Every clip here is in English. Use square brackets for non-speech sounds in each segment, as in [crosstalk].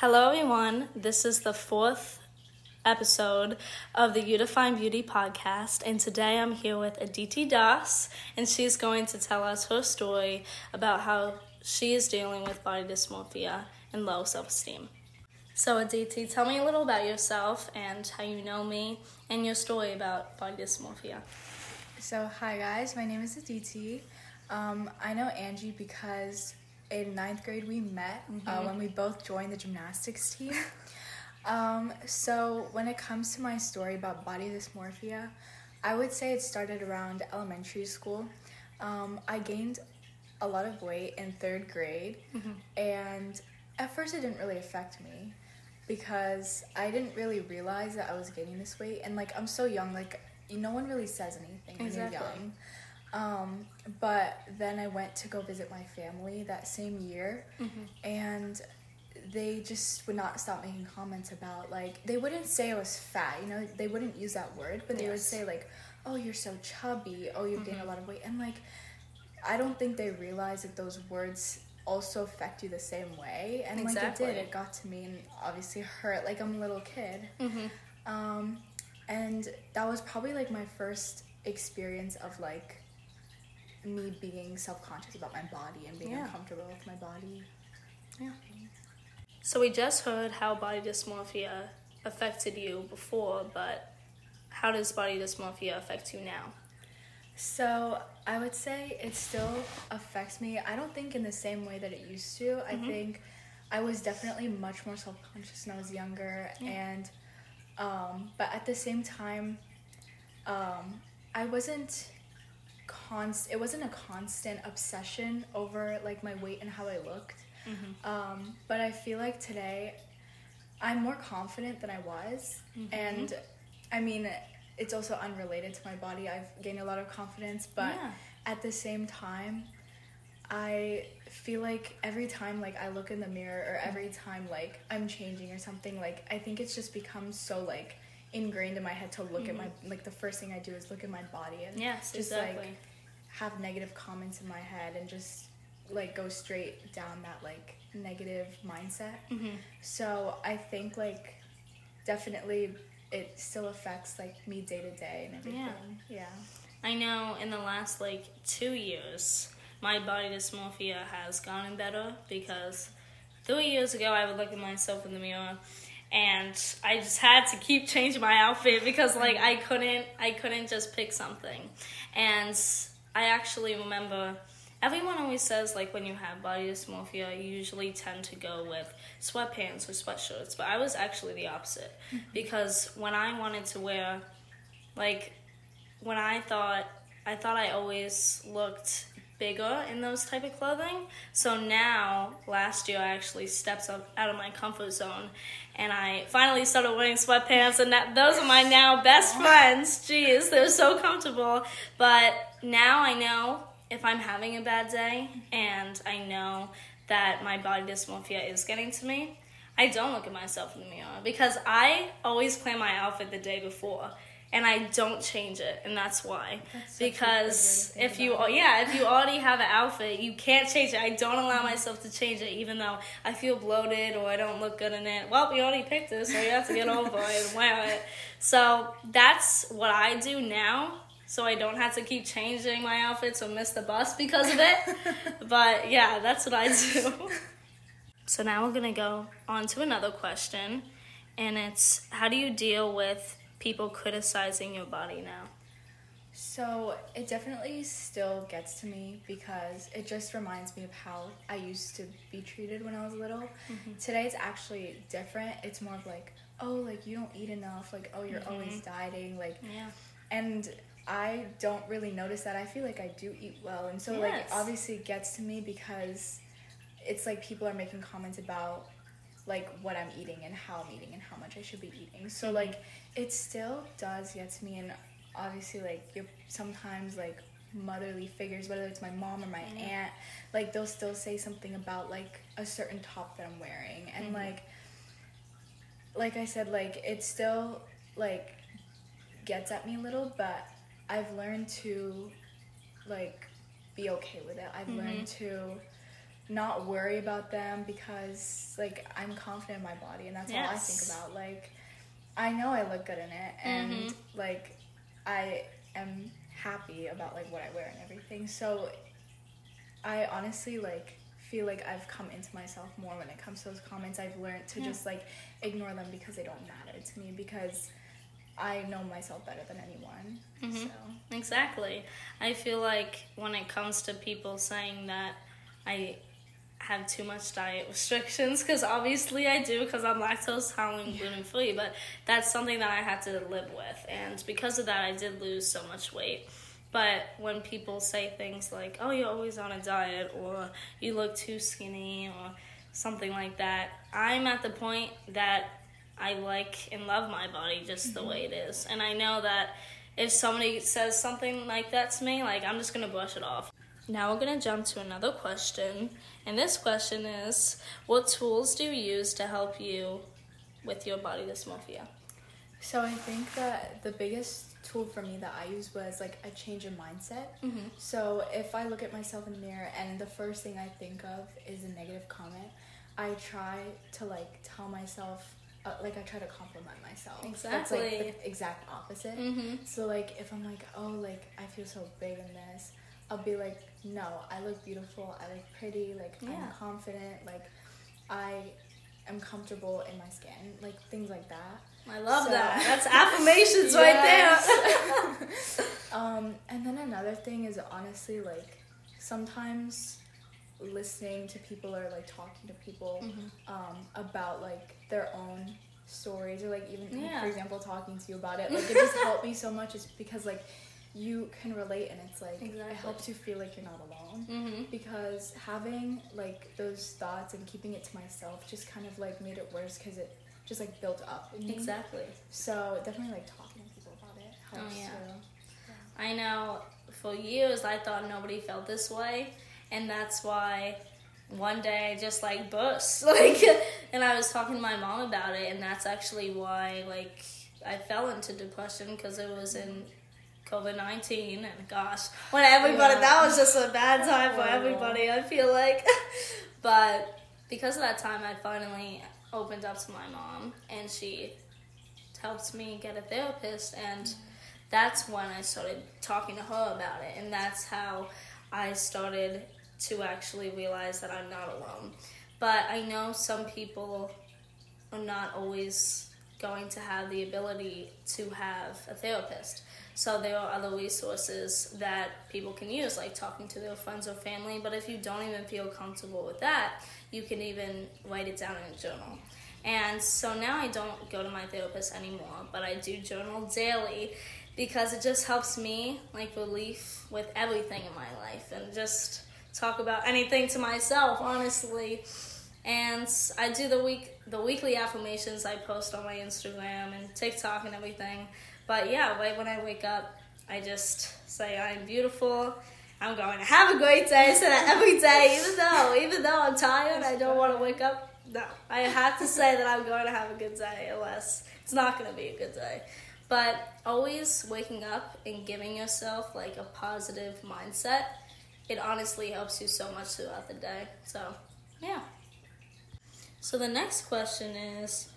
Hello, everyone. This is the fourth episode of the Define Beauty podcast, and today I'm here with Aditi Das, and she's going to tell us her story about how she is dealing with body dysmorphia and low self esteem. So, Aditi, tell me a little about yourself and how you know me and your story about body dysmorphia. So, hi guys, my name is Aditi. Um, I know Angie because in ninth grade we met uh, Mm-hmm. when we both joined the gymnastics team. [laughs] um, so when it comes to my story about body dysmorphia, I would say it started around elementary school. Um, I gained a lot of weight in third grade, Mm-hmm. and at first it didn't really affect me because I didn't really realize that I was gaining this weight, and like I'm so young, like no one really says anything when you're young. Um, but then I went to go visit my family that same year, and they just would not stop making comments about like they wouldn't say I was fat, you know, they wouldn't use that word, but they would say like, "Oh, you're so chubby. Oh, you've gained a lot of weight," and like, I don't think they realize that those words also affect you the same way, and like it did. It got to me and obviously hurt. Like I'm a little kid. Mm-hmm. Um, and that was probably like my first experience of like me being self conscious about my body and being Yeah. uncomfortable with my body. Yeah. So, we just heard how body dysmorphia affected you before, but how does body dysmorphia affect you now? So I would say it still affects me. I don't think in the same way that it used to. I think I was definitely much more self conscious when I was younger, and um, but at the same time, um, I wasn't const. It wasn't a constant obsession over like my weight and how I looked. Mm-hmm. Um, but I feel like today, I'm more confident than I was, mm-hmm. and I mean, it's also unrelated to my body. I've gained a lot of confidence, but Yeah. at the same time, I feel like every time like I look in the mirror or every mm-hmm. time like I'm changing or something, like I think it's just become so like ingrained in my head to look at my like the first thing I do is look at my body and Yes, just exactly. like have negative comments in my head and just like go straight down that like negative mindset. Mm-hmm. So I think like definitely it still affects like me day to day and everything. Yeah. Yeah. I know in the last like two years, my body dysmorphia has gotten better because three years ago I would look at myself in the mirror and I just had to keep [laughs] changing my outfit because like I couldn't I couldn't just pick something. And I actually remember everyone always says like when you have body dysmorphia you usually tend to go with sweatpants or sweatshirts, but I was actually the opposite mm-hmm. because when I wanted to wear like when I thought I thought I always looked bigger in those type of clothing. So now last year I actually stepped up out of my comfort zone and I finally started wearing sweatpants and that those are my now best friends. Jeez, they're so comfortable. But now I know if I'm having a bad day and I know that my body dysmorphia is getting to me, I don't look at myself in the mirror because I always plan my outfit the day before and I don't change it, and that's why. That's such a good way to because if you, about yeah, if you already have an outfit, you can't change it. I don't allow myself to change it, even though I feel bloated or I don't look good in it. Well, you already picked it, so you have to get over it and wear it. So that's what I do now. So I don't have to keep changing my outfits or miss the bus because of it. [laughs] but yeah, that's what I do. So now we're gonna go on to another question, and it's how do you deal with people criticizing your body now? So it definitely still gets to me because it just reminds me of how I used to be treated when I was little. Mm-hmm. Today it's actually different. It's more of like, oh, like you don't eat enough, like oh you're always mm-hmm. dieting, like Yeah. and I don't really notice that. I feel like I do eat well, and so like obviously it gets to me because it's like people are making comments about like what I'm eating and how I'm eating and how much I should be eating. So like it still does get to me, and obviously like you sometimes like motherly figures, whether it's my mom or my mm-hmm. aunt, like they'll still say something about like a certain top that I'm wearing, and mm-hmm. like like I said, like it still like gets at me a little, but I've learned to like be okay with it. I've mm-hmm. learned to not worry about them because like I'm confident in my body and that's all I think about. Like I know I look good in it and Mhm. like I am happy about like what I wear and everything. So I honestly like feel like I've come into myself more when it comes to those comments. I've learned to Yeah. just like ignore them because they don't matter to me because I know myself better than anyone. Mhm. So Exactly. I feel like when it comes to people saying that I have too much diet restrictions, because obviously I do, because I'm lactose intolerant, gluten free, but that's something that I had to live with, and because of that, I did lose so much weight. But when people say things like, "Oh, you're always on a diet," or "You look too skinny," or something like that, I'm at the point that I like and love my body just the mm-hmm. way it is, and I know that if somebody says something like that to me, like I'm just gonna brush it off. Now we're gonna jump to another question, and this question is What tools do you use to help you with your body dysmorphia? So I think that the biggest tool for me that I used was like a change in mindset. Mhm. So if I look at myself in the mirror and the first thing I think of is a negative comment, I try to like tell myself, uh, like I try to compliment myself. Exactly. That's like the exact opposite. Mm-hmm. So like if I'm like, oh, like I feel so big in this, I'll be like, no, I look beautiful. I look pretty. Like Yeah. I'm confident. Like I am comfortable in my skin. Like things like that. I love So- that. [laughs] That's affirmations right there. [laughs] [laughs] um, and then another thing is honestly like sometimes listening to people or like talking to people Mhm. um, about like their own stories or like even like, Yeah. for example talking to you about it like it just helped me so much is because like you can relate and it's like Exactly. it helps you feel like you're not alone mm-hmm. because having like those thoughts and keeping it to myself just kind of like made it worse because it just like built up. Exactly. So definitely like talking to people about it helps Oh, yeah. too. I know for years I thought nobody felt this way, and that's why one day I just like burst. [laughs] Like, and I was talking to my mom about it, and that's actually why like I fell into depression because it was in COVID nineteen, and gosh, when everybody Yeah. that was just a bad time for everybody. I feel like, [laughs] but because of that time, I finally opened up to my mom, and she helped me get a therapist, and that's when I started talking to her about it, and that's how I started to actually realize that I'm not alone. But I know some people are not always going to have the ability to have a therapist. So there are other resources that people can use, like talking to their friends or family. But if you don't even feel comfortable with that, you can even write it down in a journal. And so now I don't go to my therapist anymore, but I do journal daily because it just helps me like relief with everything in my life and just talk about anything to myself, honestly. And I do the week the weekly affirmations I post on my Instagram and TikTok and everything. But yeah, right when I wake up, I just say I'm beautiful. I'm going to have a great day. I say that every day, even though even though I'm tired, I don't want to wake up. No, I have to say that I'm going to have a good day, unless it's not going to be a good day. But always waking up and giving yourself like a positive mindset, it honestly helps you so much throughout the day. So, yeah. So the next question is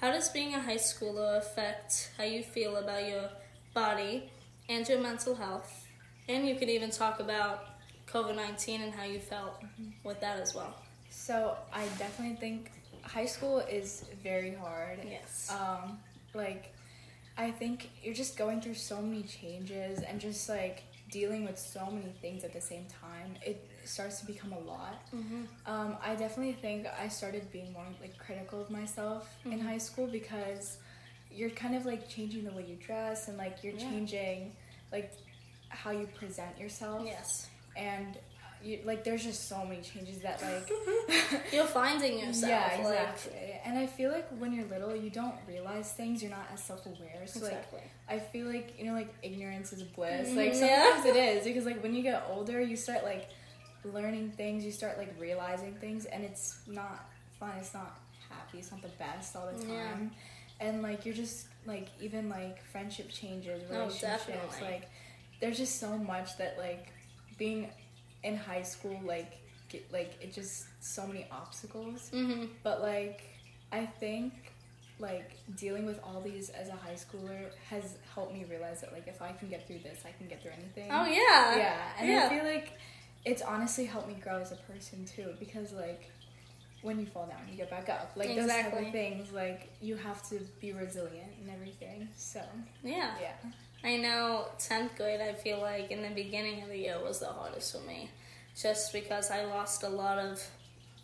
how does being a high schooler affect how you feel about your body and your mental health? And you could even talk about COVID 19 and how you felt with that as well. So I definitely think high school is very hard. Yes. Um, like I think you're just going through so many changes and just like dealing with so many things at the same time. It starts to become a lot. Mm-hmm. Um, I definitely think I started being more like critical of myself in Mhm. high school because you're kind of like changing the way you dress and like you're Yeah. changing like how you present yourself Yes. and you like there's just so many changes that like [laughs] [laughs] You're finding yourself. yeah like- exactly and i feel like when you're little you don't realize things you're not as self-aware so like exactly. i feel like you know like ignorance is bliss Mhm, like yeah. sometimes it is because like when you get older you start like learning things you start like realizing things and it's not fun it's not happy it's not the best all the Yeah. time and like you're just like even like friendship changes Oh, relationships definitely. like there's just so much that like being in high school like get like it just so many obstacles. Mm-hmm. But like I think like dealing with all these as a high schooler has helped me realize that like if I can get through this, I can get through anything. Oh yeah. Yeah, and Yeah. I feel like it's honestly helped me grow as a person too because like when you fall down, you get back up. Like those type of things, like you have to be resilient and everything. So Yeah. yeah, I know 10th grade, I feel like in the beginning of the year was the hardest for me. Just because I lost a lot of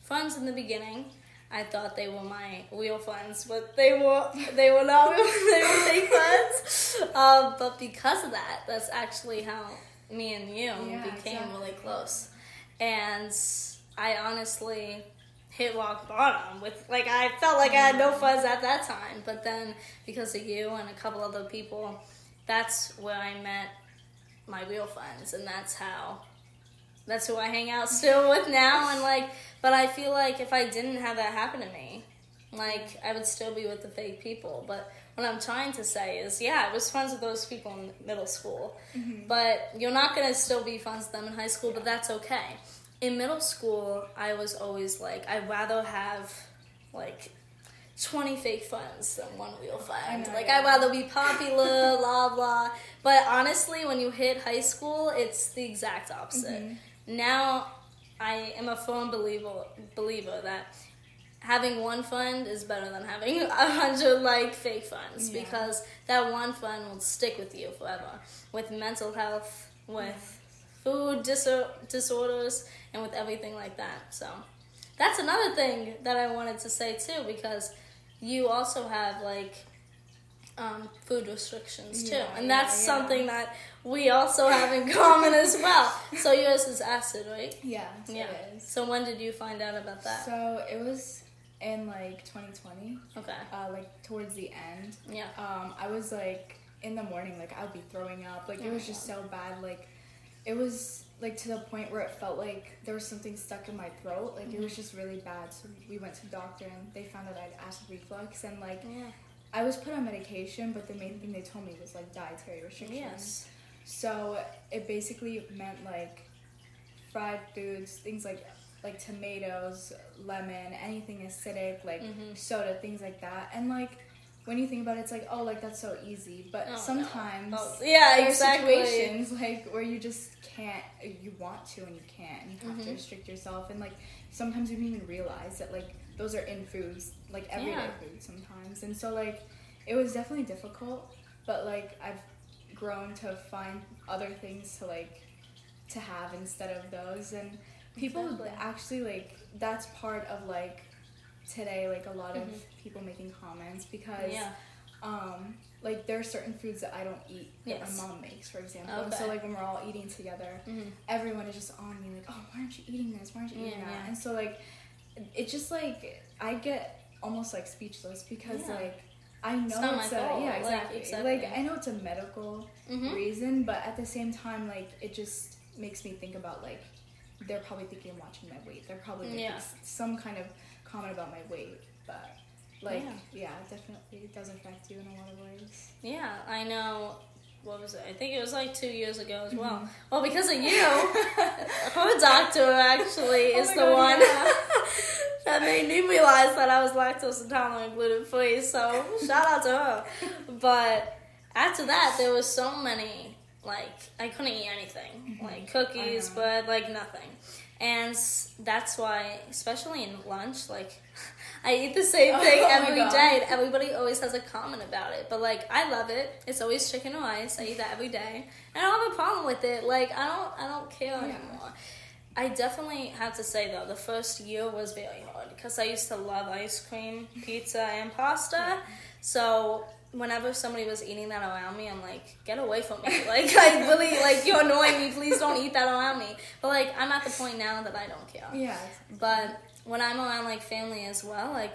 friends in the beginning. I thought they were my real friends, but they were they were not [laughs] real, they were fake friends. Um, but because of that, that's actually how me and you Yeah, became really close. And I honestly hit rock bottom with like I felt like I had no friends at that time, but then because of you and a couple other people, that's where I met my real friends, and that's how that's who I hang out [laughs] still with now. And like, but I feel like if I didn't have that happen to me, like I would still be with the fake people. But what I'm trying to say is, yeah, I was friends with those people in middle school, mm-hmm. but you're not gonna still be friends with them in high school. But that's okay. In middle school, I was always like, I'd rather have like 20 fake friends than one real friend. know, like, yeah. I'd rather be popular, [laughs] blah, blah. But honestly, when you hit high school, it's the exact opposite. Mm-hmm. Now, I am a firm believer, believer that having one friend is better than having a hundred like fake friends Yeah. because that one friend will stick with you forever with mental health with food disor- disorders and with everything like that so that's another thing that i wanted to say too because you also have like um, food restrictions too Yeah, and that's yeah. something that we also have in common as well [laughs] so yours is acid right yeah, yeah it is. so when did you find out about that So it was in like 2020, okay uh, like towards the end. yeah Um, I was like in the morning, like I'd be throwing up. Like it was just so bad. Like it was like to the point where it felt like there was something stuck in my throat. Like it was just really bad. So we went to the doctor and they found out I had acid reflux and like yeah I was put on medication, but the main thing they told me was like dietary restrictions. yes So it basically meant like fried foods, things like like tomatoes, lemon, anything acidic, like Mhm. soda, things like that. And like when you think about it, it's like oh, like that's so easy. But Oh, no. sometimes Oh, yeah, there exactly. are situations like where you just can't. You want to and you can't. And you have Mm-hmm. to restrict yourself. And like sometimes you don't even realize that like those are in foods, like everyday Yeah. food sometimes. And so like it was definitely difficult. But like I've grown to find other things to like to have instead of those and people Exactly. actually like that's part of like today like a lot of Mhm. people making comments because Yeah. um like there are certain foods that I don't eat that Yes. my mom makes for example and so like when we're all eating together Mhm. everyone is just on me like oh why aren't you eating this why aren't you eating Yeah, that yeah. and so like it just like I get almost like speechless because Yeah. like I know It's it's, a fault, yeah like, exactly. exactly. like I know it's a medical Mhm. reason but at the same time like it just makes me think about like they're probably thinking I'm watching my weight they're probably making Yeah. some kind of comment about my weight but like Yeah. yeah, it does affect you in a lot of ways Yeah, I know. What was it? I think it was like two years ago as well. Mm-hmm. Well, because of you, [laughs] her doctor actually Oh is the God, one yeah. [laughs] that made me realize that I was lactose intolerant and gluten free. So [laughs] shout out to her. But after that, there was so many like I couldn't eat anything, like cookies, Mm-hmm. I know. bread, like nothing. And that's why, especially in lunch, like [laughs] I eat the same Oh thing my every God. day. and Everybody always has a comment about it, but like I love it. It's always chicken or rice. I eat that every day, and I don't have a problem with it. Like I don't, I don't care Yeah. anymore. I definitely have to say though, the first year was very hard because I used to love ice cream, pizza, and pasta. So whenever somebody was eating that around me, I'm like, get away from me. [laughs] Like I really like you're annoying me. Please don't eat that around me. But like I'm at the point now that I don't care. yeah But when I'm around like family as well, like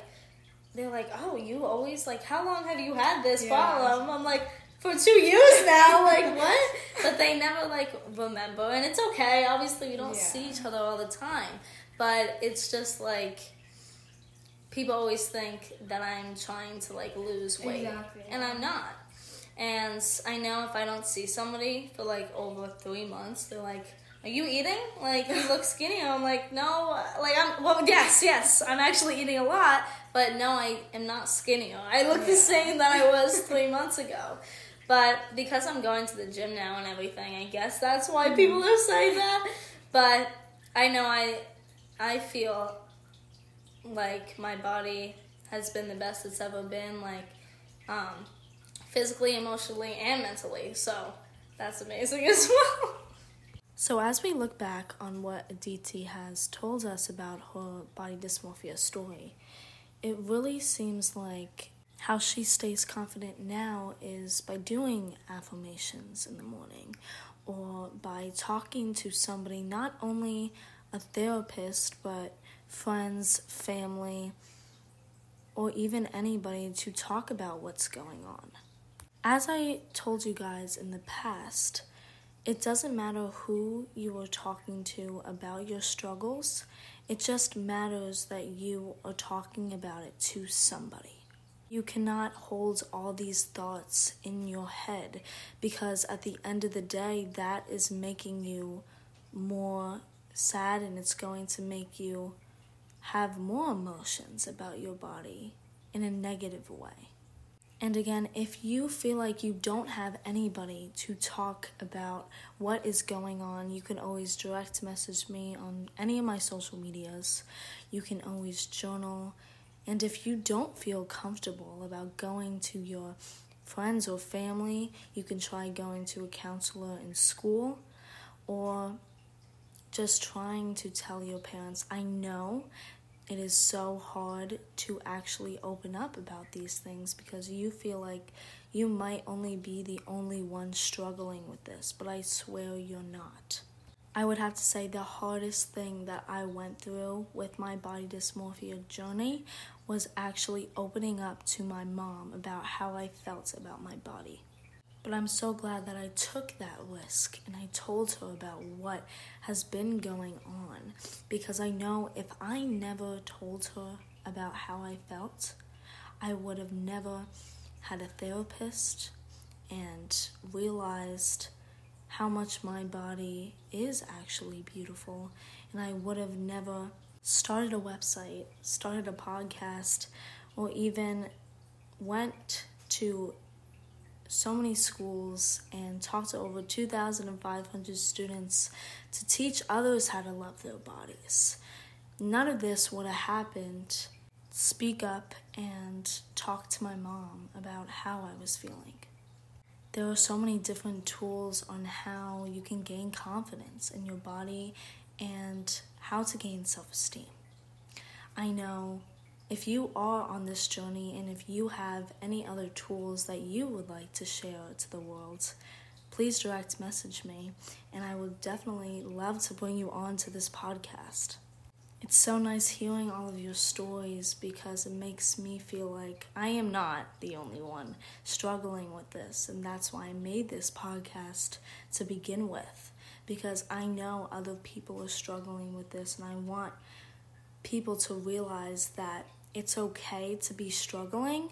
they're like, "Oh, you always like how long have you had this Yeah. problem?" I'm like, "For two years now." [laughs] like what? But they never like remember, and it's okay. Obviously, we don't Yeah. see each other all the time, but it's just like people always think that I'm trying to like lose weight, Exactly, and. I'm not. And I know if I don't see somebody for like over three months, they're like, are you eating? Like, you look skinny. I'm like, no, uh, like, I'm, well, [laughs] yes, yes, I'm actually eating a lot, but no, I am not skinny. I look the same that I was [laughs] three months ago. But because I'm going to the gym now and everything, I guess that's why mm-hmm. people are saying that. But I know I, I feel like my body has been the best it's ever been, like, um, physically, emotionally, and mentally. So that's amazing [laughs] as well. So, as we look back on what Aditi has told us about her body dysmorphia story, it really seems like how she stays confident now is by doing affirmations in the morning or by talking to somebody, not only a therapist, but friends, family, or even anybody to talk about what's going on. As I told you guys in the past, it doesn't matter who you are talking to about your struggles, it just matters that you are talking about it to somebody. You cannot hold all these thoughts in your head because at the end of the day, that is making you more sad and it's going to make you have more emotions about your body in a negative way. And again, if you feel like you don't have anybody to talk about what is going on, you can always direct message me on any of my social medias. You can always journal. And if you don't feel comfortable about going to your friends or family, you can try going to a counselor in school or just trying to tell your parents. I know it is so hard to actually open up about these things because you feel like you might only be the only one struggling with this, but I swear you're not. I would have to say the hardest thing that I went through with my body dysmorphia journey was actually opening up to my mom about how I felt about my body. But I'm so glad that I took that risk and I told her about what has been going on because I know if I never told her about how I felt, I would have never had a therapist and realized how much my body is actually beautiful. And I would have never started a website, started a podcast, or even went to so many schools and talked to over 2,500 students to teach others how to love their bodies. None of this would have happened. Speak up and talk to my mom about how I was feeling. There are so many different tools on how you can gain confidence in your body and how to gain self esteem. I know if you are on this journey and if you have any other tools that you would like to share to the world, please direct message me and I would definitely love to bring you on to this podcast. It's so nice hearing all of your stories because it makes me feel like I am not the only one struggling with this, and that's why I made this podcast to begin with because I know other people are struggling with this, and I want people to realize that it's okay to be struggling,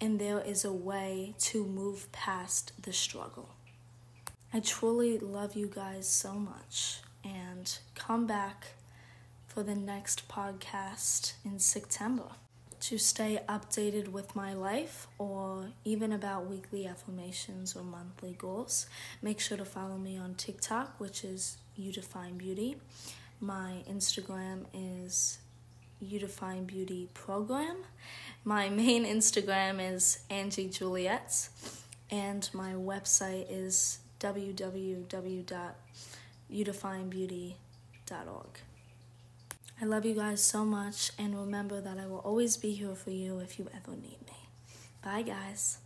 and there is a way to move past the struggle. I truly love you guys so much, and come back for the next podcast in September. To stay updated with my life or even about weekly affirmations or monthly goals, make sure to follow me on TikTok, which is You Define Beauty. My Instagram is you Define Beauty program. My main Instagram is Angie Juliet, and my website is www.youdefinebeauty.org. I love you guys so much, and remember that I will always be here for you if you ever need me. Bye, guys.